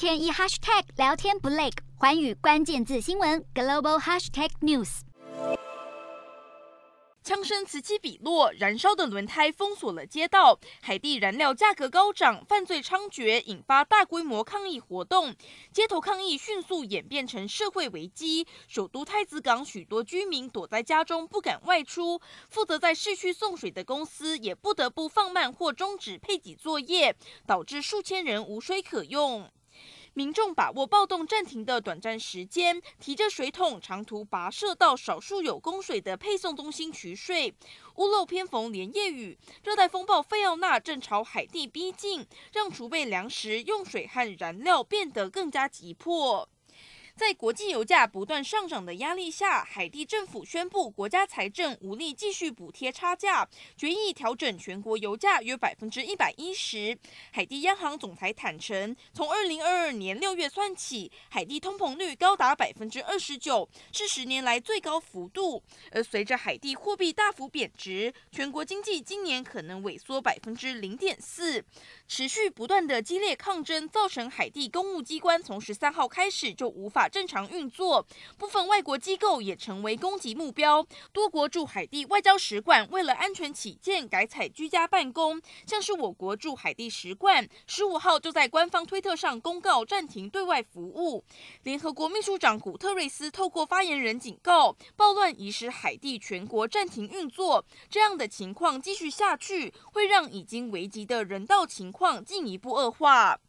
天一 hashtag 聊天不累，环宇关键字新闻 global hashtag news。枪声此起彼落，燃烧的轮胎封锁了街道。海地燃料价格高涨，犯罪猖獗，引发大规模抗议活动。街头抗议迅速演变成社会危机。首都太子港许多居民躲在家中不敢外出，负责在市区送水的公司也不得不放慢或终止配给作业，导致数千人无水可用。民众把握暴动暂停的短暂时间，提着水桶长途跋涉到少数有供水的配送中心取水。屋漏偏逢连夜雨，热带风暴费奥娜正朝海地逼近，让储备粮食、用水和燃料变得更加急迫。在国际油价不断上涨的压力下，海地政府宣布国家财政无力继续补贴差价，决议调整全国油价约百分之一百一十。海地央行总裁坦承，从二零二二年六月算起，海地通膨率高达百分之二十九，是十年来最高幅度。而随着海地货币大幅贬值，全国经济今年可能萎缩百分之零点四。持续不断的激烈抗争，造成海地公务机关从十三号开始就无法正常运作，部分外国机构也成为攻击目标。多国驻海地外交使馆为了安全起见，改采居家办公。像是我国驻海地使馆，十五号就在官方推特上公告暂停对外服务。联合国秘书长古特瑞斯透过发言人警告，暴乱已使海地全国暂停运作。这样的情况继续下去，会让已经危急的人道情况进一步恶化。